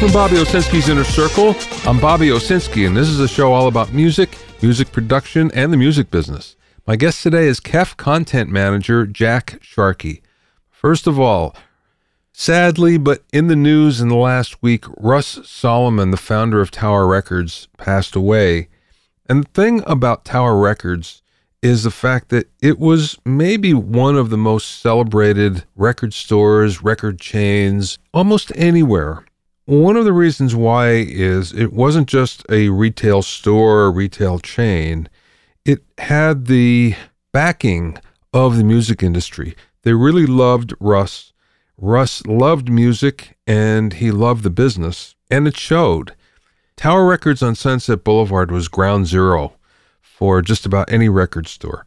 To Bobby Owsinski's Inner Circle. I'm Bobby Owsinski, and this is a show all about music, music production, and the music business. My guest today is KEF content manager Jack Sharkey. First of all, sadly, but in the news in the last week, Russ Solomon, the founder of Tower Records, passed away. And the thing about Tower Records is the fact that it was maybe one of the most celebrated record stores, record chains, almost anywhere. One of the reasons why is it wasn't just a retail store or retail chain, it had the backing of the music industry. They really loved Russ. Russ loved music and he loved the business, and it showed. Tower Records on Sunset Boulevard was ground zero for just about any record store.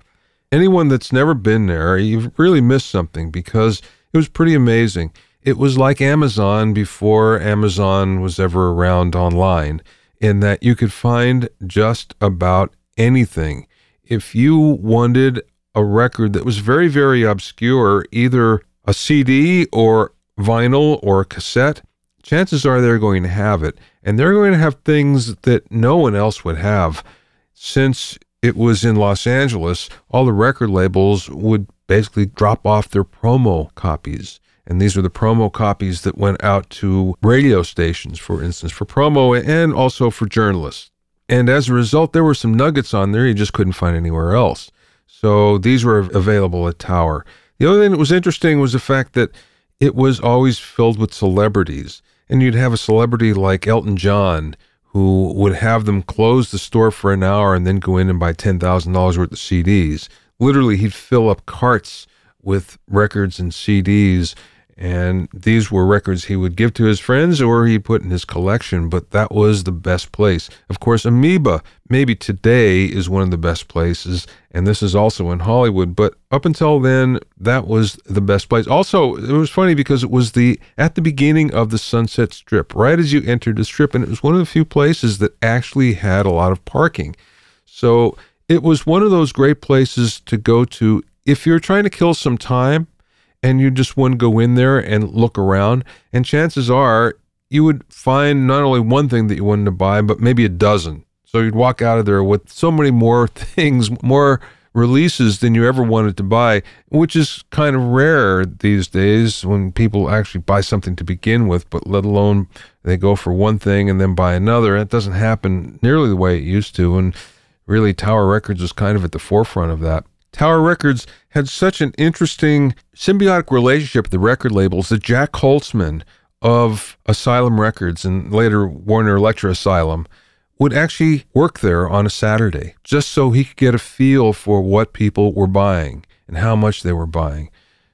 Anyone that's never been there, you've really missed something because it was pretty amazing. It was like Amazon before Amazon was ever around online, in that you could find just about anything. If you wanted a record that was very, very obscure, either a CD or vinyl or a cassette, chances are they're going to have it. And they're going to have things that no one else would have. Since it was in Los Angeles, all the record labels would basically drop off their promo copies. And these are the promo copies that went out to radio stations, for instance, for promo and also for journalists. And as a result, there were some nuggets on there you just couldn't find anywhere else. So these were available at Tower. The other thing that was interesting was the fact that it was always filled with celebrities. And you'd have a celebrity like Elton John who would have them close the store for an hour and then go in and buy $10,000 worth of CDs. Literally, he'd fill up carts with records and CDs and these were records he would give to his friends or he put in his collection, but that was the best place. Of course, Amoeba, maybe today, is one of the best places, and this is also in Hollywood, but up until then, that was the best place. Also, it was funny because it was the at the beginning of the Sunset Strip, right as you entered the strip, and it was one of the few places that actually had a lot of parking. So it was one of those great places to go to if you're trying to kill some time and you just wouldn't go in there and look around. And chances are you would find not only one thing that you wanted to buy, but maybe a dozen. So you'd walk out of there with so many more things, more releases than you ever wanted to buy, which is kind of rare these days when people actually buy something to begin with, but let alone they go for one thing and then buy another. It doesn't happen nearly the way it used to. And really, Tower Records was kind of at the forefront of that. Tower Records had such an interesting symbiotic relationship with the record labels that Jac Holzman of Asylum Records and later Warner Elektra Asylum would actually work there on a Saturday just so he could get a feel for what people were buying and how much they were buying.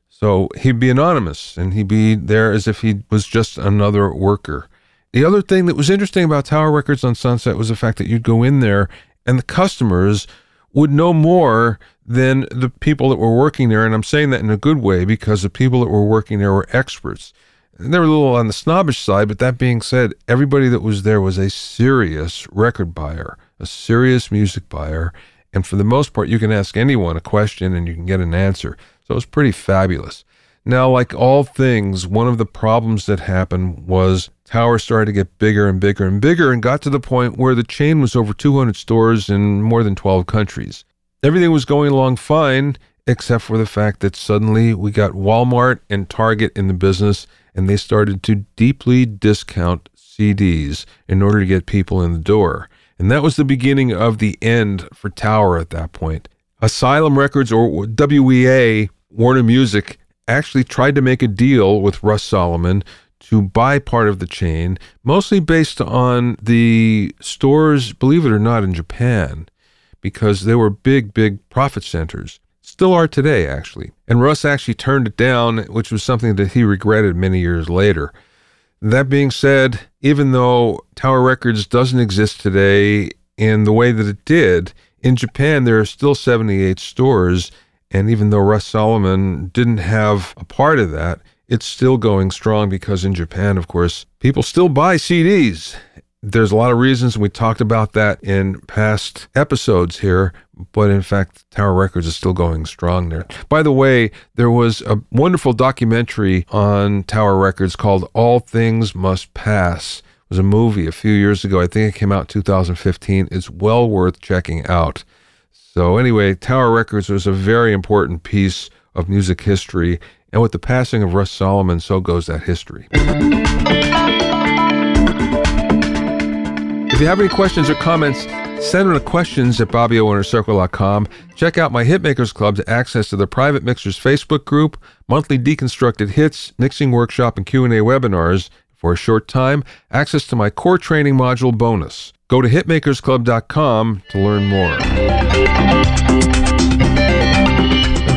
So he'd be anonymous and he'd be there as if he was just another worker. The other thing that was interesting about Tower Records on Sunset was the fact that you'd go in there and the customers would know more than the people that were working there. And I'm saying that in a good way because the people that were working there were experts. And they were a little on the snobbish side, but that being said, everybody that was there was a serious record buyer, a serious music buyer. And for the most part, you can ask anyone a question and you can get an answer. So it was pretty fabulous. Now, like all things, one of the problems that happened was Tower started to get bigger and bigger and bigger and got to the point where the chain was over 200 stores in more than 12 countries. Everything was going along fine, except for the fact that suddenly we got Walmart and Target in the business and they started to deeply discount CDs in order to get people in the door. And that was the beginning of the end for Tower at that point. Asylum Records or WEA, Warner Music, actually tried to make a deal with Russ Solomon to buy part of the chain, mostly based on the stores, believe it or not, in Japan, because they were big, big profit centers. Still are today, actually. And Russ actually turned it down, which was something that he regretted many years later. That being said, even though Tower Records doesn't exist today in the way that it did, in Japan there are still 78 stores and even though Russ Solomon didn't have a part of that, it's still going strong because in Japan, of course, people still buy CDs. There's a lot of reasons, we talked about that in past episodes here, but in fact, Tower Records is still going strong there. By the way, there was a wonderful documentary on Tower Records called All Things Must Pass. It was a movie a few years ago. I think it came out in 2015. It's well worth checking out. So, anyway, Tower Records was a very important piece of music history. And with the passing of Russ Solomon, so goes that history. If you have any questions or comments, send them to questions at BobbyOInnerCircle.com. Check out my Hitmakers Club to access to the Private Mixers Facebook group, monthly deconstructed hits, mixing workshop, and Q&A webinars. For a short time, access to my core training module bonus. Go to hitmakersclub.com to learn more.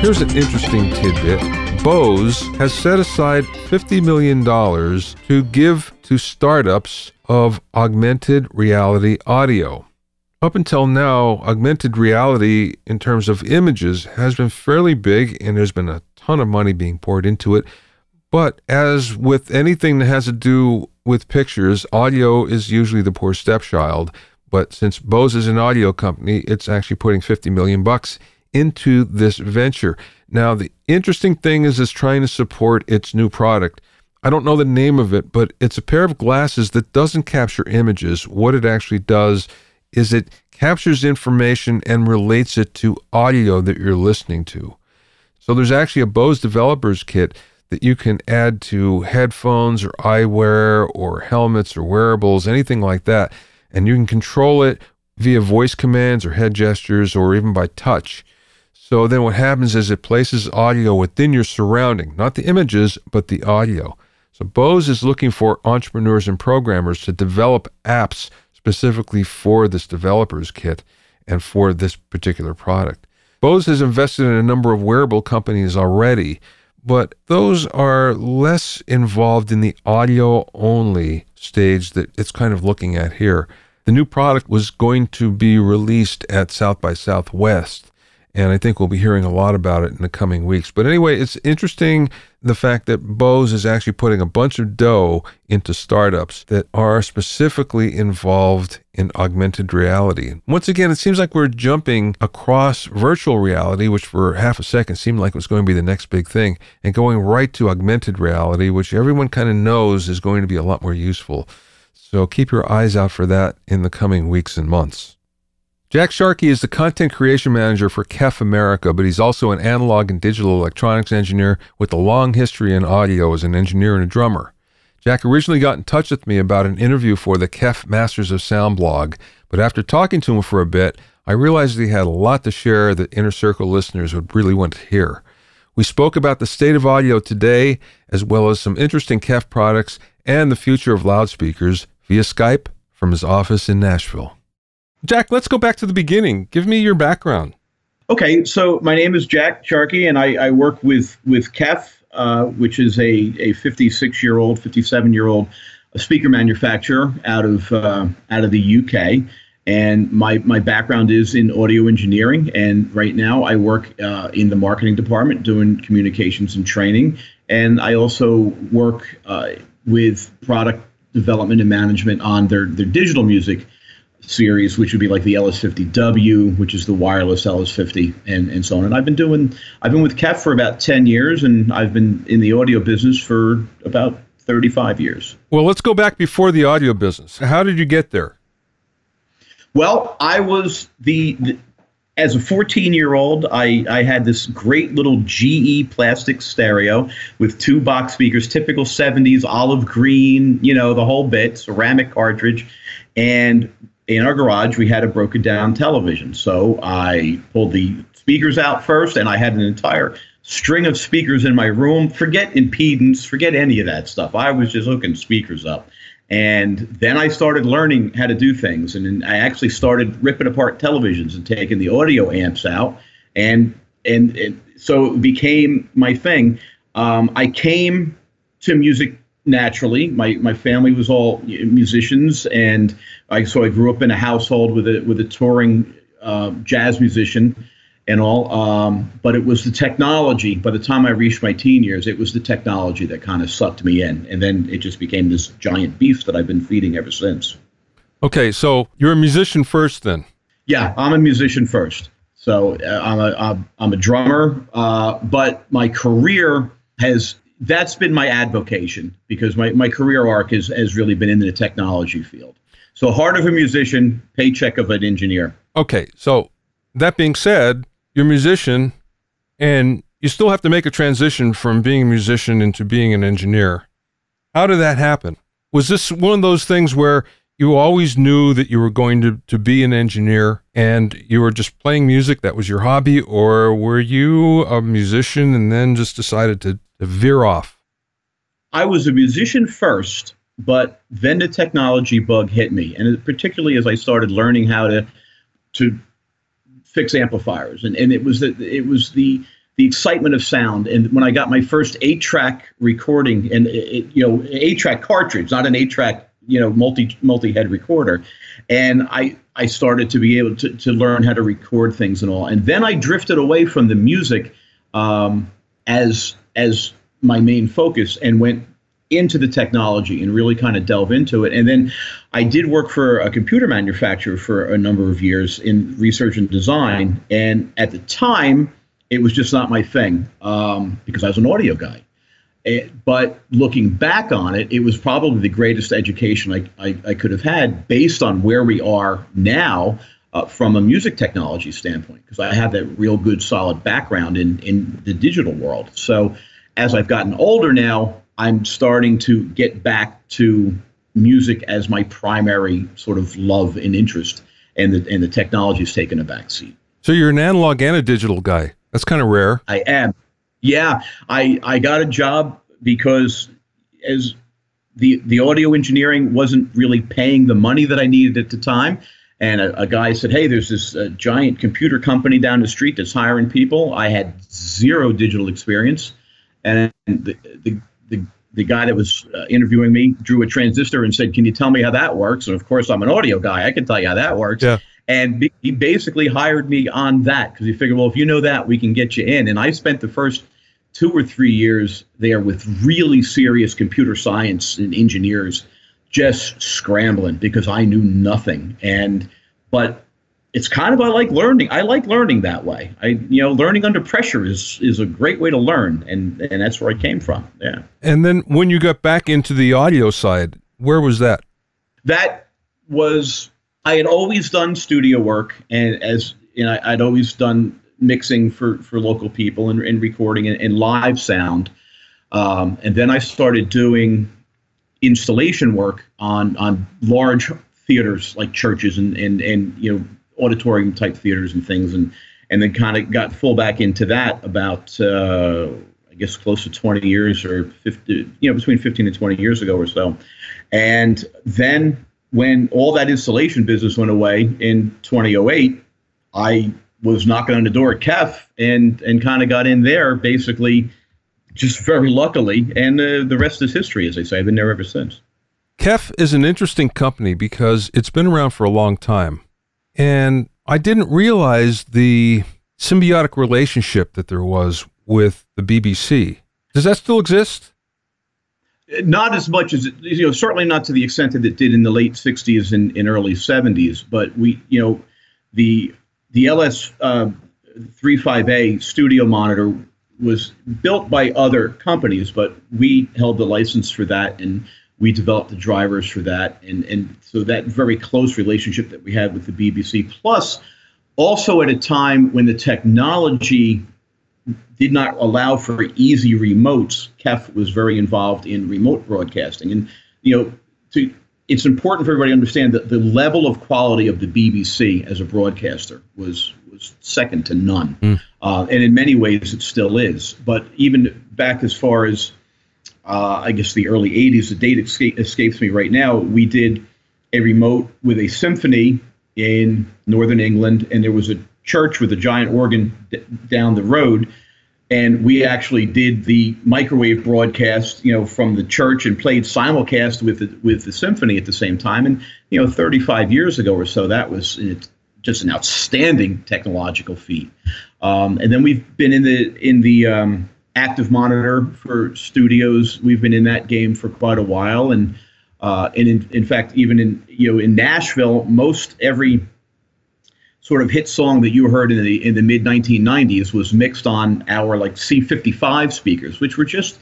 Here's an interesting tidbit. Bose has set aside $50 million to give to startups of augmented reality audio. Up until now, augmented reality in terms of images has been fairly big and there's been a ton of money being poured into it. But as with anything that has to do with pictures, audio is usually the poor stepchild. But since Bose is an audio company, it's actually putting 50 million bucks into this venture. Now, the interesting thing is it's trying to support its new product. I don't know the name of it, but it's a pair of glasses that doesn't capture images. What it actually does is it captures information and relates it to audio that you're listening to. So there's actually a Bose developers kit that you can add to headphones or eyewear or helmets or wearables, anything like that. And you can control it via voice commands or head gestures or even by touch. So then what happens is it places audio within your surrounding, not the images, but the audio. So Bose is looking for entrepreneurs and programmers to develop apps specifically for this developers kit and for this particular product. Bose has invested in a number of wearable companies already, but those are less involved in the audio only stage that it's kind of looking at here. The new product was going to be released at South by Southwest, and I think we'll be hearing a lot about it in the coming weeks. But anyway, it's interesting the fact that Bose is actually putting a bunch of dough into startups that are specifically involved in augmented reality. Once again, it seems like we're jumping across virtual reality, which for half a second seemed like it was going to be the next big thing, and going right to augmented reality, which everyone kind of knows is going to be a lot more useful. So keep your eyes out for that in the coming weeks and months. Jack Sharkey is the content creation manager for KEF America, but he's also an analog and digital electronics engineer with a long history in audio as an engineer and a drummer. Jack originally got in touch with me about an interview for the KEF Masters of Sound blog, but after talking to him for a bit, I realized he had a lot to share that Inner Circle listeners would really want to hear. We spoke about the state of audio today, as well as some interesting KEF products and the future of loudspeakers via Skype from his office in Nashville. Jack, let's go back to the beginning. Give me your background. Okay, so my name is Jack Sharkey, and I, I work with with KEF, uh, which is a a 56 year old, 57 year old speaker manufacturer out of uh, out of the UK. And my my background is in audio engineering, and right now I work uh, in the marketing department doing communications and training, and I also work uh, with product development and management on their their digital music series, which would be like the LS50W, which is the wireless LS50, and, and so on. And I've been doing, I've been with KEF for about 10 years, and I've been in the audio business for about 35 years. Well, let's go back before the audio business. How did you get there? Well, I was the, the as a 14 year old, I, I had this great little GE plastic stereo with two box speakers, typical 70s, olive green, you know, the whole bit, ceramic cartridge. And in our garage, we had a broken down television. So I pulled the speakers out first, and I had an entire string of speakers in my room. Forget impedance, forget any of that stuff. I was just hooking speakers up. And then I started learning how to do things. And I actually started ripping apart televisions and taking the audio amps out. And, and, and so it became my thing. Um, I came to music naturally. My my family was all musicians, and I so I grew up in a household with a with a touring uh, jazz musician and all. Um, but it was the technology. By the time I reached my teen years, it was the technology that kind of sucked me in, and then it just became this giant beast that I've been feeding ever since. Okay, so you're a musician first, then? Yeah, I'm a musician first. So uh, I'm a I'm, I'm a drummer, uh, but my career has that's been my advocation because my, my career arc is, has really been in the technology field. So heart of a musician, paycheck of an engineer. Okay, so that being said, you're a musician and you still have to make a transition from being a musician into being an engineer. How did that happen? Was this one of those things where you always knew that you were going to, to be an engineer and you were just playing music that was your hobby or were you a musician and then just decided to, veer off. I was a musician first but then the technology bug hit me and particularly as i started learning how to to fix amplifiers. And, and it was the, it was the the excitement of sound. And when i got my first eight track recording and it, you know eight track cartridge not an eight track you know multi multi head recorder, and I I started to be able to to learn how to record things and all, and then I drifted away from the music um, as as my main focus and went into the technology and really kind of delve into it. And then I did work for a computer manufacturer for a number of years in research and design. And at the time, it was just not my thing um, because I was an audio guy. It, but looking back on it, it was probably the greatest education I, I, I could have had based on where we are now uh, from a music technology standpoint, because I have that real good, solid background in, in the digital world. So as I've gotten older now, I'm starting to get back to music as my primary sort of love and interest, and the, and the technology's taken a back seat. So you're an analog and a digital guy. That's kind of rare. I am. Yeah, I I got a job because as the the audio engineering wasn't really paying the money that I needed at the time. And a, a guy said, "Hey, there's this uh, giant computer company down the street that's hiring people." I had zero digital experience, and the the the, the guy that was uh, interviewing me drew a transistor and said, "Can you tell me how that works?" And of course, I'm an audio guy; I can tell you how that works. Yeah. And he basically hired me on that because he figured, well, if you know that, we can get you in. And I spent the first two or three years there with really serious computer science and engineers just scrambling because I knew nothing. And, but it's kind of I like learning. I like learning that way. I you know learning under pressure is is a great way to learn, and and that's where I came from. Yeah. And then when you got back into the audio side, where was that? That was I had always done studio work, and as you know, I'd always done mixing for for local people and, and recording and, and live sound. Um, and then I started doing installation work on on large theaters like churches and and and you know auditorium type theaters and things and and then kind of got full back into that about uh, I guess close to 20 years or 50 you know between 15 and 20 years ago or so. And then when all that installation business went away in 2008, I was knocking on the door at KEF and and kind of got in there basically just very luckily and uh, the rest is history as they say. I've been there ever since. KEF is an interesting company because it's been around for a long time and i didn't realize the symbiotic relationship that there was with the bbc does that still exist? Not as much as you know certainly not to the extent that it did in the late 60s and, and early 70s but we you know the the ls uh, 35a studio monitor was built by other companies but we held the license for that and we developed the drivers for that and and so that very close relationship that we had with the bbc plus also at a time when the technology did not allow for easy remotes. KEF was very involved in remote broadcasting, and you know, to, it's important for everybody to understand that the level of quality of the BBC as a broadcaster was was second to none, mm. uh, and in many ways it still is. But even back as far as uh, I guess the early '80s, the date escape, escapes me right now. We did a remote with a symphony in northern England, and there was a church with a giant organ d- down the road and we actually did the microwave broadcast, you know, from the church and played simulcast with the, with the symphony at the same time. And you know, 35 years ago or so, that was just an outstanding technological feat. Um, and then we've been in the in the um, active monitor for studios. We've been in that game for quite a while, and uh, and in, in fact, even in you know in Nashville, most every sort of hit song that you heard in the in the mid 1990s was mixed on our like C55 speakers, which were just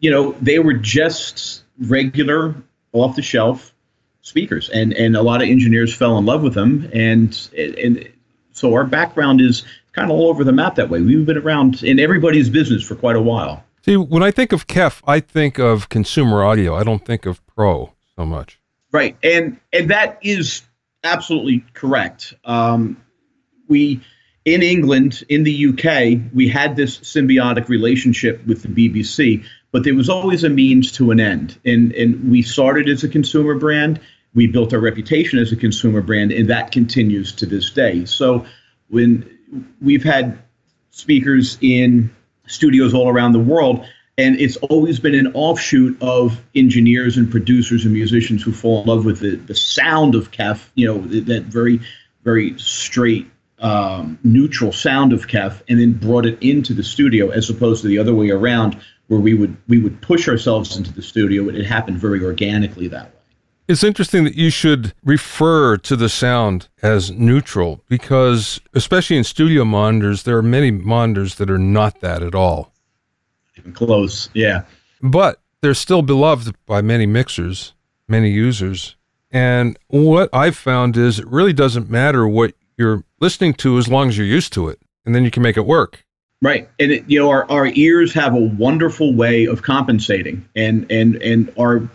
you know, they were just regular off the shelf speakers, and and a lot of engineers fell in love with them, and and so our background is kind of all over the map that way. We've been around in everybody's business for quite a while. See, when I think of KEF, I think of consumer audio. I don't think of pro so much. Right, and and that is absolutely correct. Um, we in England, in the UK, we had this symbiotic relationship with the BBC, but there was always a means to an end. And and we started as a consumer brand. We built our reputation as a consumer brand, and that continues to this day. So when we've had speakers in studios all around the world. And it's always been an offshoot of engineers and producers and musicians who fall in love with the, the sound of KEF, you know, that very, very straight, um, neutral sound of KEF, and then brought it into the studio as opposed to the other way around, where we would we would push ourselves into the studio. It happened very organically that way. It's interesting that you should refer to the sound as neutral because, especially in studio monitors, there are many monitors that are not that at all. Even close, yeah. But they're still beloved by many mixers, many users. And what I've found is it really doesn't matter what you're listening to as long as you're used to it, and then you can make it work. Right, and it, you know our, our ears have a wonderful way of compensating, and and and our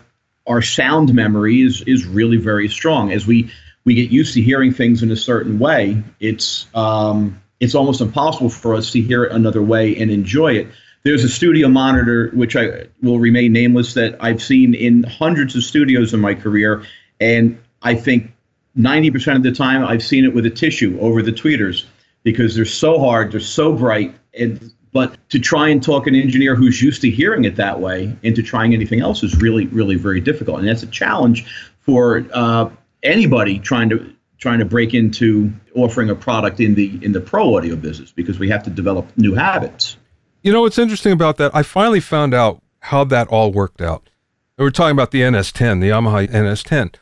our sound memory is is really very strong. As we we get used to hearing things in a certain way, it's um, it's almost impossible for us to hear it another way and enjoy it. There's a studio monitor which I will remain nameless that I've seen in hundreds of studios in my career, and I think 90% of the time I've seen it with a tissue over the tweeters because they're so hard, they're so bright, and but to try and talk an engineer who's used to hearing it that way into trying anything else is really, really very difficult, and that's a challenge for uh, anybody trying to trying to break into offering a product in the in the pro audio business because we have to develop new habits. You know what's interesting about that? I finally found out how that all worked out. We were talking about the NS10, the Yamaha NS10,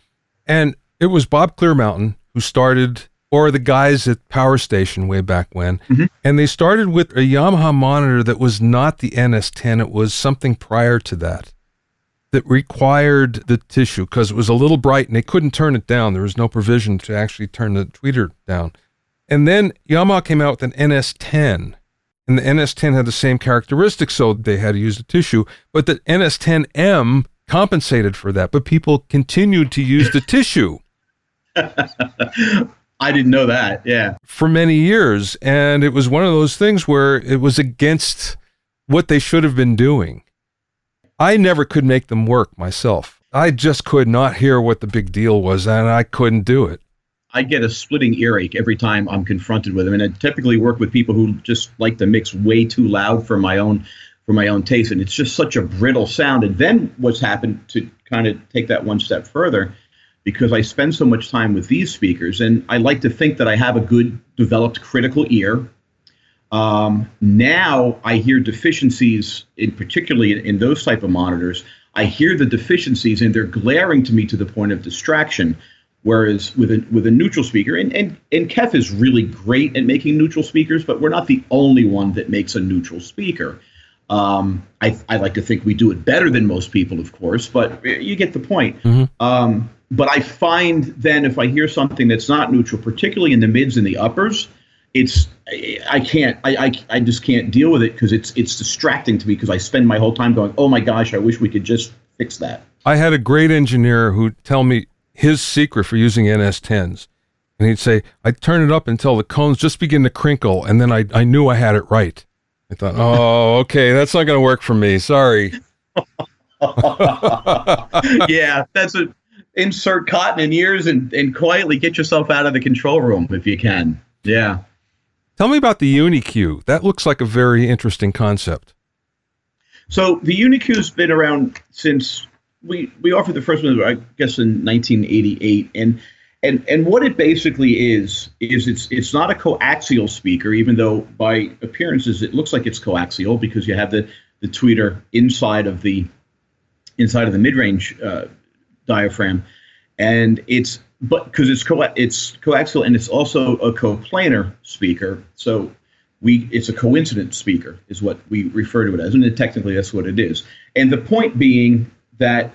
and it was Bob Clearmountain who started or the guys at Power Station way back when. Mm-hmm. And they started with a Yamaha monitor that was not the NS10, it was something prior to that that required the tissue because it was a little bright and they couldn't turn it down. There was no provision to actually turn the tweeter down. And then Yamaha came out with an NS10. And the NS10 had the same characteristics, so they had to use the tissue. But the NS10M compensated for that, but people continued to use the tissue. I didn't know that. Yeah. For many years. And it was one of those things where it was against what they should have been doing. I never could make them work myself. I just could not hear what the big deal was, and I couldn't do it. I get a splitting earache every time I'm confronted with them. And I typically work with people who just like to mix way too loud for my own for my own taste. And it's just such a brittle sound. And then what's happened to kind of take that one step further because I spend so much time with these speakers, and I like to think that I have a good developed critical ear. Um, now I hear deficiencies, in particularly in, in those type of monitors. I hear the deficiencies, and they're glaring to me to the point of distraction. Whereas with a with a neutral speaker, and, and and KEF is really great at making neutral speakers, but we're not the only one that makes a neutral speaker. Um, I, I like to think we do it better than most people, of course, but you get the point. Mm-hmm. Um, but I find then if I hear something that's not neutral, particularly in the mids and the uppers, it's I can't I I, I just can't deal with it because it's it's distracting to me because I spend my whole time going, oh my gosh, I wish we could just fix that. I had a great engineer who tell me his secret for using NS10s. And he'd say, I'd turn it up until the cones just begin to crinkle, and then I, I knew I had it right. I thought, oh, okay, that's not going to work for me. Sorry. yeah, that's a insert cotton in ears and, and quietly get yourself out of the control room if you can. Yeah. Tell me about the UniQ. That looks like a very interesting concept. So the UniQ's been around since we we offered the first one, I guess, in 1988, and and and what it basically is is it's it's not a coaxial speaker, even though by appearances it looks like it's coaxial because you have the the tweeter inside of the inside of the mid range uh, diaphragm, and it's but because it's co it's coaxial and it's also a coplanar speaker. So we it's a coincident speaker is what we refer to it as, and technically that's what it is. And the point being that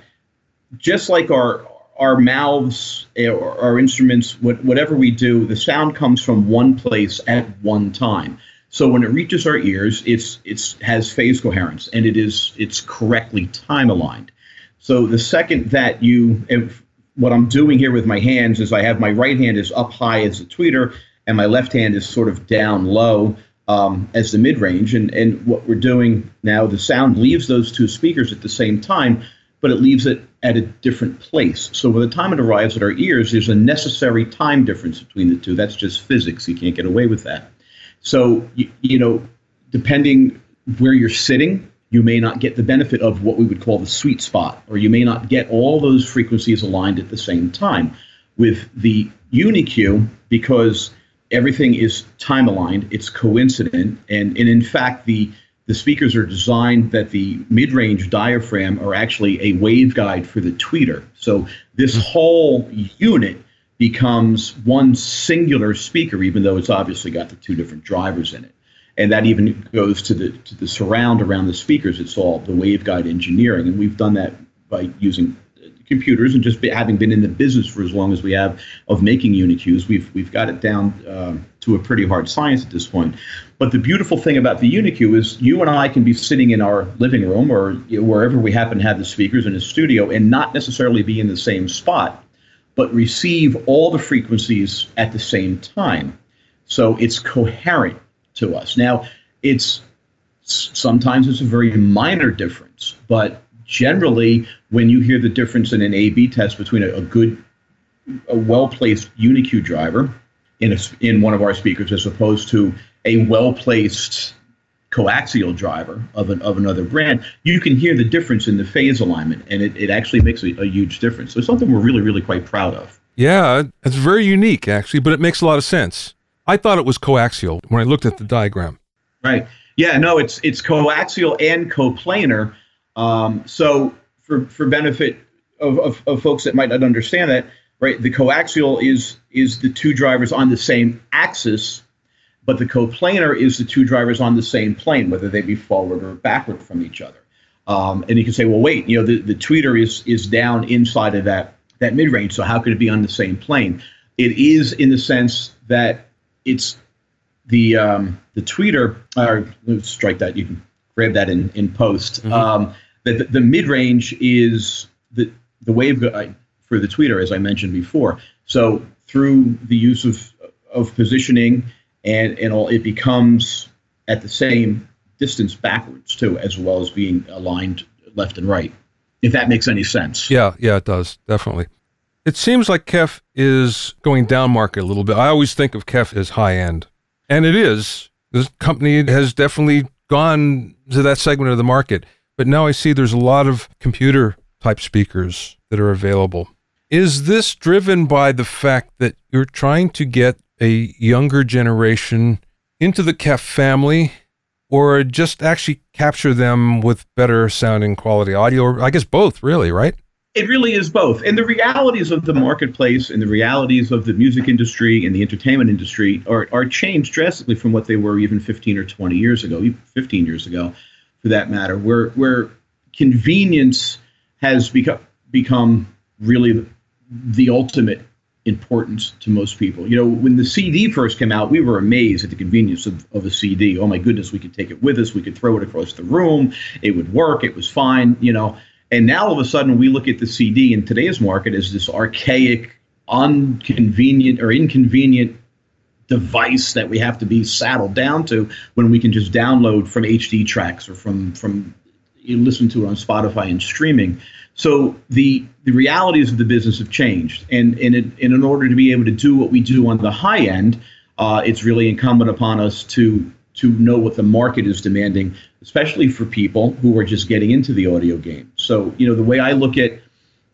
just like our our mouths eh, or our instruments, whatever we do, the sound comes from one place at one time. So when it reaches our ears, it's it's has phase coherence and it is it's correctly time aligned. So the second that you, if, what I'm doing here with my hands is I have my right hand is up high as a tweeter and my left hand is sort of down low um, as the mid range. And and what we're doing now, the sound leaves those two speakers at the same time, but it leaves it at a different place. So by the time it arrives at our ears, there's a necessary time difference between the two. That's just physics. You can't get away with that. So, you, you know, depending where you're sitting, you may not get the benefit of what we would call the sweet spot, or you may not get all those frequencies aligned at the same time. With the UniQ, because everything is time aligned, it's coincident, and, and in fact, the the speakers are designed that the mid-range diaphragm are actually a waveguide for the tweeter. So this whole unit becomes one singular speaker, even though it's obviously got the two different drivers in it. And that even goes to the to the surround around the speakers. It's all the waveguide engineering, and we've done that by using computers and just be, having been in the business for as long as we have of making UniQs. we've we've got it down uh, to a pretty hard science at this point. But the beautiful thing about the UniQ is you and I can be sitting in our living room or wherever we happen to have the speakers in a studio and not necessarily be in the same spot but receive all the frequencies at the same time. So it's coherent to us. Now, it's sometimes it's a very minor difference, but generally, when you hear the difference in an A/B test between a, a good, a well-placed UniQ driver in a, in one of our speakers as opposed to a well-placed coaxial driver of, an, of another brand, you can hear the difference in the phase alignment, and it, it actually makes a, a huge difference. So it's something we're really, really quite proud of. Yeah, it's very unique, actually, but it makes a lot of sense. I thought it was coaxial when I looked at the diagram. Right. Yeah, no, it's it's coaxial and coplanar. Um, so for for benefit of, of, of folks that might not understand that, right, the coaxial is is the two drivers on the same axis but the coplanar is the two drivers on the same plane, whether they be forward or backward from each other. Um, and you can say, well, wait, you know, the, the tweeter is is down inside of that that mid range, so how could it be on the same plane? It is in the sense that it's the um, the tweeter. Or strike that. You can grab that in in post. Mm-hmm. Um, the, the, the mid range is the the wave for the tweeter, as I mentioned before. So through the use of of positioning and and all, it becomes at the same distance backwards too, as well as being aligned left and right. If that makes any sense. Yeah, yeah, it does definitely. It seems like KEF is going down market a little bit. I always think of KEF as high end, and it is. This company has definitely gone to that segment of the market, but now I see there's a lot of computer type speakers that are available. Is this driven by the fact that you're trying to get a younger generation into the KEF family or just actually capture them with better sounding quality audio? Or I guess both, really, right? It really is both. And the realities of the marketplace and the realities of the music industry and the entertainment industry are, are changed drastically from what they were even 15 or 20 years ago, 15 years ago, for that matter, where, where convenience has become, become really the ultimate importance to most people. You know, when the CD first came out, we were amazed at the convenience of, of a CD. Oh my goodness, we could take it with us, we could throw it across the room, it would work, it was fine, you know. And now all of a sudden we look at the CD in today's market as this archaic, inconvenient or inconvenient device that we have to be saddled down to when we can just download from HD tracks or from from you listen to it on Spotify and streaming. So the the realities of the business have changed, and and, it, and in order to be able to do what we do on the high end, uh, it's really incumbent upon us to to know what the market is demanding, especially for people who are just getting into the audio game. So you know the way I look at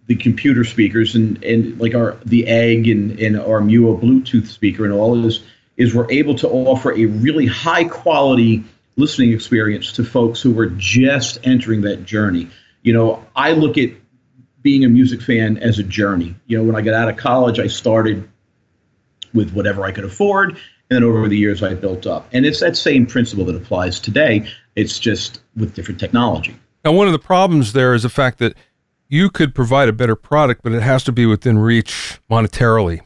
the computer speakers and and like our the egg and, and our Muo Bluetooth speaker and all this is we're able to offer a really high quality listening experience to folks who are just entering that journey you know, I look at being a music fan as a journey. You know, when I got out of college, I started with whatever I could afford, And over the years, I built up. And it's that same principle that applies today. It's just with different technology. Now, one of the problems there is the fact that you could provide a better product, but it has to be within reach monetarily.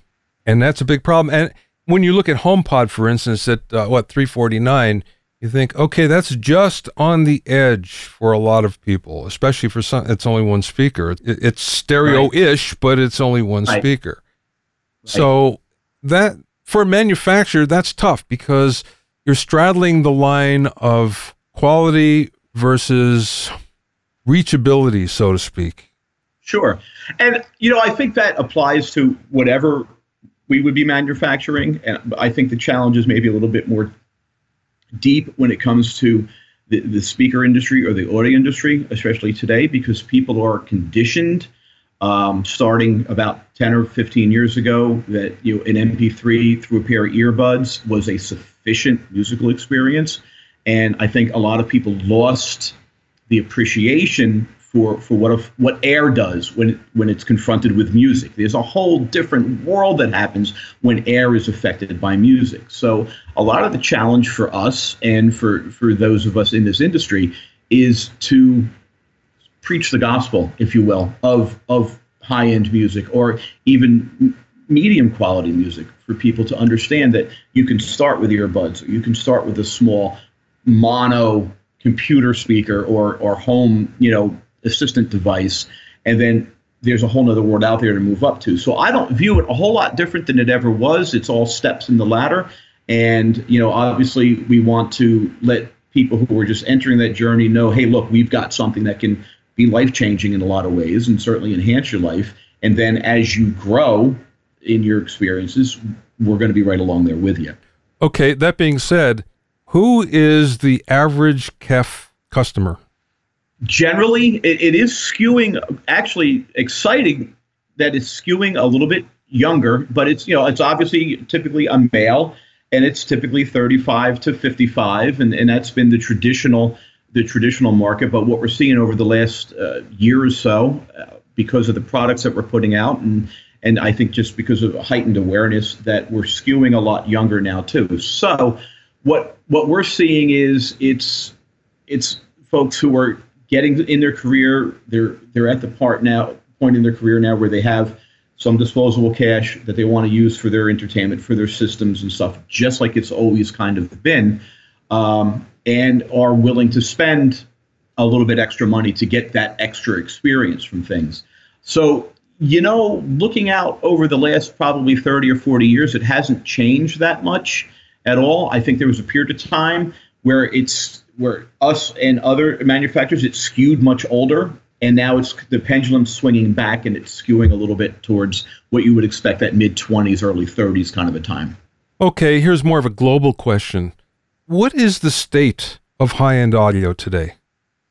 And that's a big problem. And when you look at HomePod, for instance, at uh, what, 349 you think, okay, that's just on the edge for a lot of people, especially for some. It's only one speaker. It, it's stereo-ish, right. but it's only one right. speaker. Right. So that for a manufacturer, that's tough because you're straddling the line of quality versus reachability, so to speak. Sure, and you know, I think that applies to whatever we would be manufacturing, and I think the challenge is maybe a little bit more deep when it comes to the, the speaker industry or the audio industry, especially today, because people are conditioned um, starting about 10 or 15 years ago that you know an MP3 through a pair of earbuds was a sufficient musical experience. And I think a lot of people lost the appreciation for for what if, what air does when when it's confronted with music. There's a whole different world that happens when air is affected by music. So a lot of the challenge for us and for for those of us in this industry is to preach the gospel, if you will, of of high end music or even medium quality music for people to understand that you can start with earbuds, or you can start with a small mono computer speaker or or home, you know, assistant device, and then there's a whole other world out there to move up to. So I don't view it a whole lot different than it ever was. It's all steps in the ladder, and you know, obviously, we want to let people who are just entering that journey know, hey, look, we've got something that can be life changing in a lot of ways, and certainly enhance your life. And then as you grow in your experiences, we're going to be right along there with you. Okay, that being said, who is the average KEF customer? generally it, it is skewing actually exciting that it's skewing a little bit younger but it's you know it's obviously typically a male and it's typically 35 to 55 and, and that's been the traditional the traditional market but what we're seeing over the last uh, year or so uh, because of the products that we're putting out and and I think just because of heightened awareness that we're skewing a lot younger now too so what what we're seeing is it's it's folks who are getting in their career. They're they're at the part now point in their career now where they have some disposable cash that they want to use for their entertainment, for their systems and stuff, just like it's always kind of been, um, and are willing to spend a little bit extra money to get that extra experience from things. So, you know, looking out over the last probably 30 or 40 years, it hasn't changed that much at all. I think there was a period of time where it's where us and other manufacturers it skewed much older and now it's the pendulum swinging back and it's skewing a little bit towards what you would expect that mid 20s early 30s kind of a time okay here's more of a global question what is the state of high-end audio today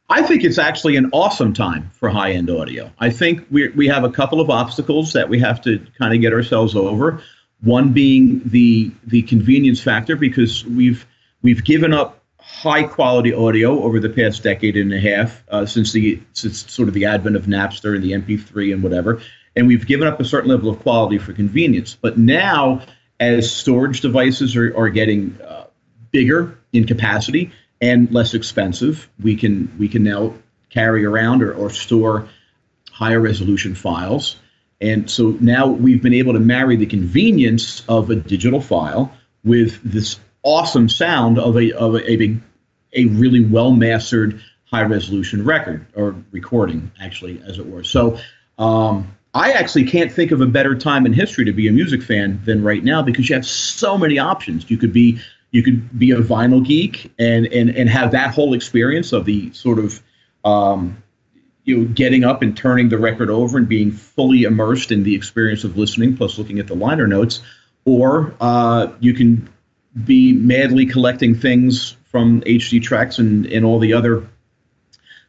I think it's actually an awesome time for high end audio. I think we, we have a couple of obstacles that we have to kind of get ourselves over. One being the the convenience factor because we've we've given up high quality audio over the past decade and a half uh, since the since sort of the advent of Napster and the MP3 and whatever, and we've given up a certain level of quality for convenience. But now, as storage devices are are getting uh, bigger in capacity and less expensive, we can we can now carry around or, or store higher resolution files. And so now we've been able to marry the convenience of a digital file with this awesome sound of a of a, a, a really well mastered high resolution record or recording, actually, as it were. So. Um, I actually can't think of a better time in history to be a music fan than right now because you have so many options. You could be you could be a vinyl geek and and and have that whole experience of the sort of um, you know getting up and turning the record over and being fully immersed in the experience of listening plus looking at the liner notes or uh, you can be madly collecting things from HD Tracks and, and all the other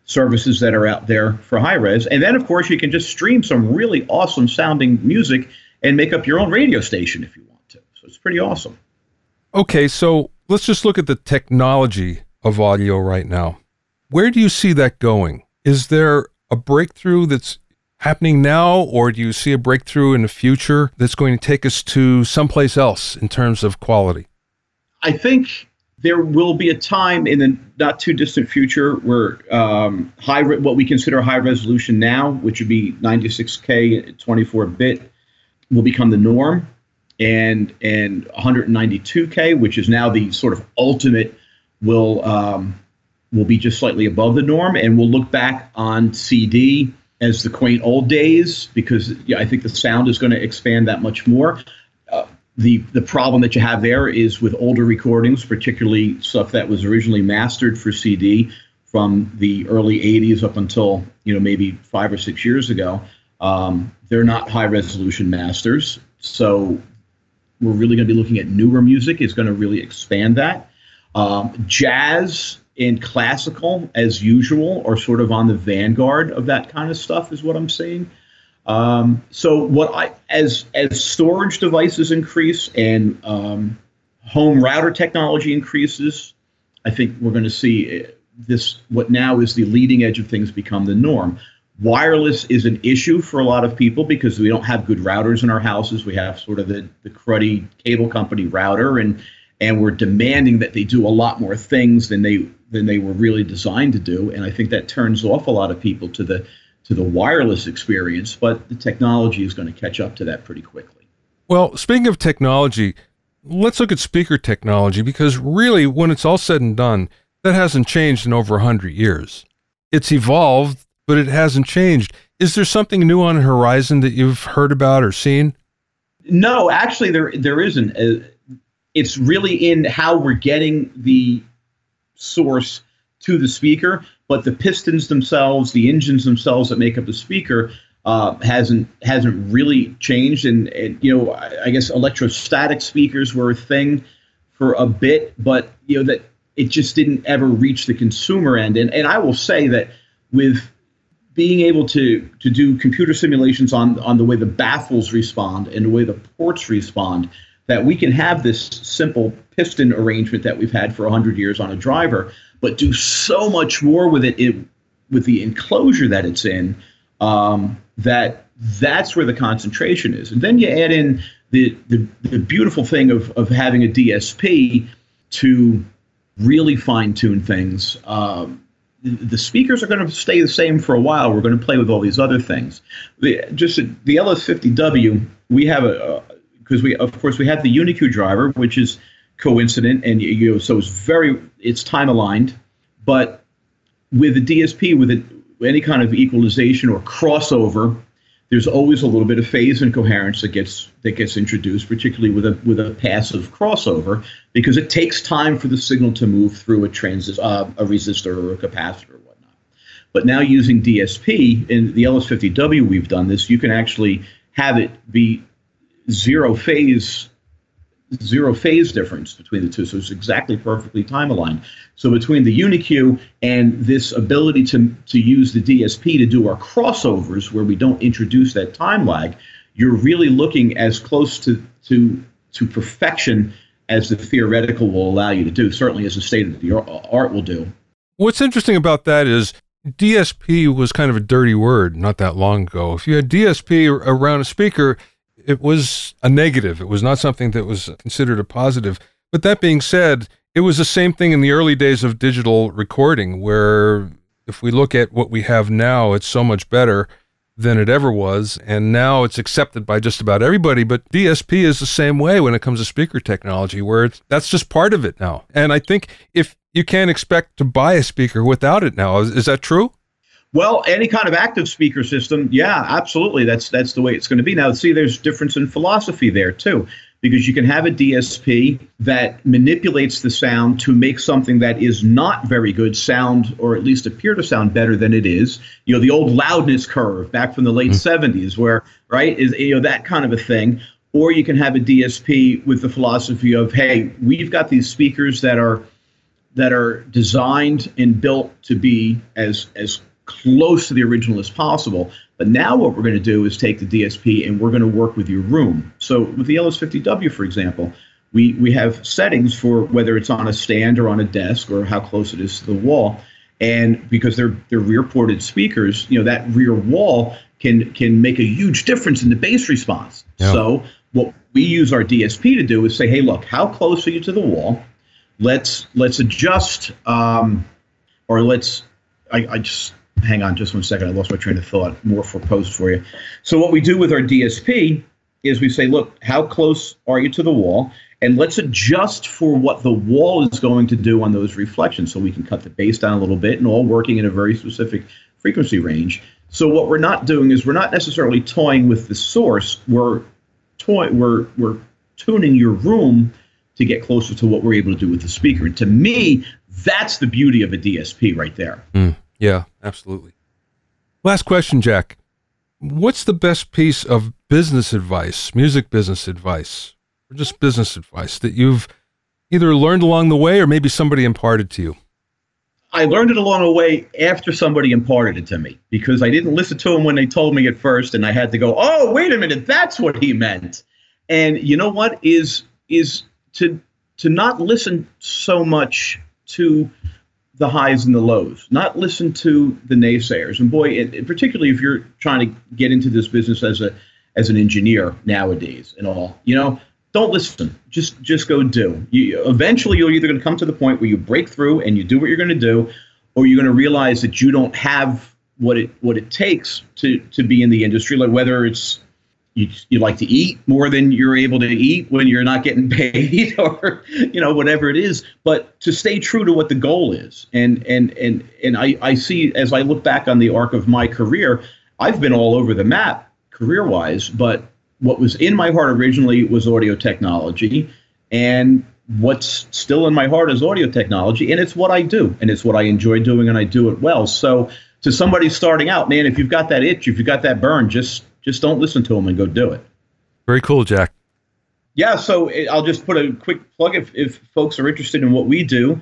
services that are out there for high res. And then, of course, you can just stream some really awesome sounding music and make up your own radio station if you want to. So it's pretty awesome. Okay, so let's just look at the technology of audio right now. Where do you see that going? Is there a breakthrough that's happening now, or do you see a breakthrough in the future that's going to take us to someplace else in terms of quality? I think there will be a time in the not too distant future where um, high re- what we consider high resolution now, which would be 96k 24 bit, will become the norm, and and 192k, which is now the sort of ultimate, will um, will be just slightly above the norm, and we'll look back on CD as the quaint old days because yeah, I think the sound is going to expand that much more. Uh, the the problem that you have there is with older recordings, particularly stuff that was originally mastered for CD from the early 80s up until you know maybe five or six years ago. Um, they're not high resolution masters, so we're really going to be looking at newer music. is going to really expand that. Um, jazz and classical, as usual, are sort of on the vanguard of that kind of stuff, is what I'm seeing. Um, so what I as as storage devices increase and um, home router technology increases, I think we're going to see this what now is the leading edge of things become the norm. Wireless is an issue for a lot of people because we don't have good routers in our houses. We have sort of the, the cruddy cable company router and and we're demanding that they do a lot more things than they than they were really designed to do. And I think that turns off a lot of people to the to the wireless experience, but the technology is going to catch up to that pretty quickly. Well, speaking of technology, let's look at speaker technology because really, when it's all said and done, that hasn't changed in over 100 years. It's evolved, but it hasn't changed. Is there something new on the horizon that you've heard about or seen? No, actually, there there isn't. Uh, it's really in how we're getting the source to the speaker but the pistons themselves, the engines themselves that make up the speaker, uh, hasn't hasn't really changed. And, and you know, I, I, guess electrostatic speakers were a thing for a bit, but you know that it just didn't ever reach the consumer end. And and I will say that with being able to to do computer simulations on on the way the baffles respond and the way the ports respond, that we can have this simple piston arrangement that we've had for 100 years on a driver but do so much more with it, it with the enclosure that it's in um, that that's where the concentration is. And then you add in the, the, the beautiful thing of, of having a DSP to really fine tune things. Um, the speakers are going to stay the same for a while. We're going to play with all these other things. The, just the LS50W, we have a because we of course we have the UniQ driver, which is coincident, and you know, so it's very it's time aligned. But with a DSP, with any kind of equalization or crossover, there's always a little bit of phase incoherence that gets that gets introduced, particularly with a with a passive crossover, because it takes time for the signal to move through a transit, uh, a resistor or a capacitor or whatnot. But now using DSP in the LS50W, we've done this. You can actually have it be zero phase zero phase difference between the two. So it's exactly perfectly time aligned. So between the UniQ and this ability to, to use the DSP to do our crossovers where we don't introduce that time lag, you're really looking as close to, to, to perfection as the theoretical will allow you to do, certainly as the state of the art will do. What's interesting about that is DSP was kind of a dirty word not that long ago. If you had DSP around a speaker, it was a negative. It was not something that was considered a positive. But that being said, it was the same thing in the early days of digital recording, where if we look at what we have now, it's so much better than it ever was. And now it's accepted by just about everybody. But DSP is the same way when it comes to speaker technology, where that's just part of it now. And I think if you can't expect to buy a speaker without it now, is, is that true? Well, any kind of active speaker system, yeah, absolutely. That's that's the way it's going to be. Now, see, there's difference in philosophy there too, because you can have a DSP that manipulates the sound to make something that is not very good sound, or at least appear to sound better than it is. You know, the old loudness curve back from the late mm-hmm. '70s, where right is you know that kind of a thing. Or you can have a DSP with the philosophy of, hey, we've got these speakers that are that are designed and built to be as as close to the original as possible. But now what we're going to do is take the DSP and we're going to work with your room. So with the LS50W, for example, we, we have settings for whether it's on a stand or on a desk or how close it is to the wall. And because they're they're rear ported speakers, you know that rear wall can can make a huge difference in the bass response. Yeah. So what we use our DSP to do is say, hey, look, how close are you to the wall? let's let's adjust um, or let's I, I just hang on just one second. I lost my train of thought. More for post for you. So what we do with our DSP is we say, look, how close are you to the wall? And let's adjust for what the wall is going to do on those reflections. So we can cut the bass down a little bit and all working in a very specific frequency range. So what we're not doing is we're not necessarily toying with the source. We're toy we're we're tuning your room to get closer to what we're able to do with the speaker. And to me, that's the beauty of a DSP right there. Mm, yeah, absolutely. Last question, Jack. What's the best piece of business advice, music business advice, or just business advice that you've either learned along the way or maybe somebody imparted to you? I learned it along the way after somebody imparted it to me because I didn't listen to them when they told me at first, and I had to go, "Oh, wait a minute, that's what he meant." And you know what is is to to not listen so much to the highs and the lows, not listen to the naysayers. And boy, it, particularly if you're trying to get into this business as a as an engineer nowadays and all, you know, don't listen. Just just go do. You, eventually, you're either going to come to the point where you break through and you do what you're going to do, or you're going to realize that you don't have what it what it takes to to be in the industry. Like whether it's you, you like to eat more than you're able to eat when you're not getting paid or you know whatever it is. But to stay true to what the goal is. And and and and I, I see as I look back on the arc of my career I've been all over the map career wise but what was in my heart originally was audio technology. And what's still in my heart is audio technology and it's what I do and it's what I enjoy doing and I do it well. So to somebody starting out man if you've got that itch if you've got that burn just just don't listen to them and go do it. Very cool, Jack. Yeah, so I'll just put a quick plug if, if folks are interested in what we do.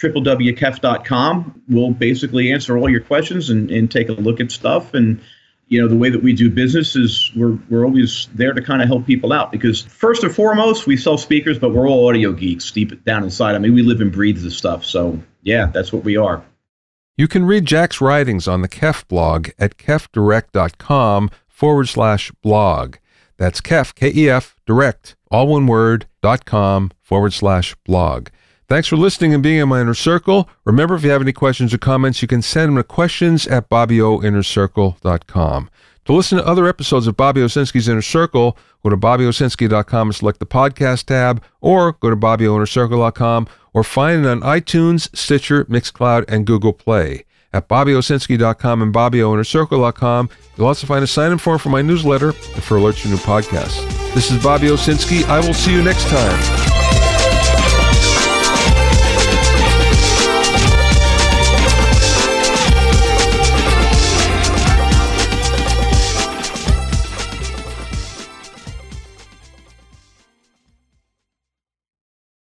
www.kef.com will basically answer all your questions and, and take a look at stuff. And, you know, the way that we do business is we're, we're always there to kind of help people out because, first and foremost, we sell speakers, but we're all audio geeks deep down inside. I mean, we live and breathe this stuff. So, yeah, that's what we are. You can read Jack's writings on the KEF blog at kefdirect.com forward slash blog. That's KEF, K-E-F, direct, all one word, dot com forward slash blog. Thanks for listening and being in my inner circle. Remember, if you have any questions or comments, you can send them to questions at bobbyoinnercircle.com. To listen to other episodes of Bobby Owsinski's Inner Circle, go to bobbyowsinski.com and select the podcast tab, or go to bobbyoinnercircle.com, or find it on iTunes, Stitcher, Mixcloud, and Google Play at BobbyOwsinski.com and BobbyOInnerCircle.com. You'll also find a sign-in form for my newsletter and for alerts to new podcasts. This is Bobby Owsinski. I will see you next time.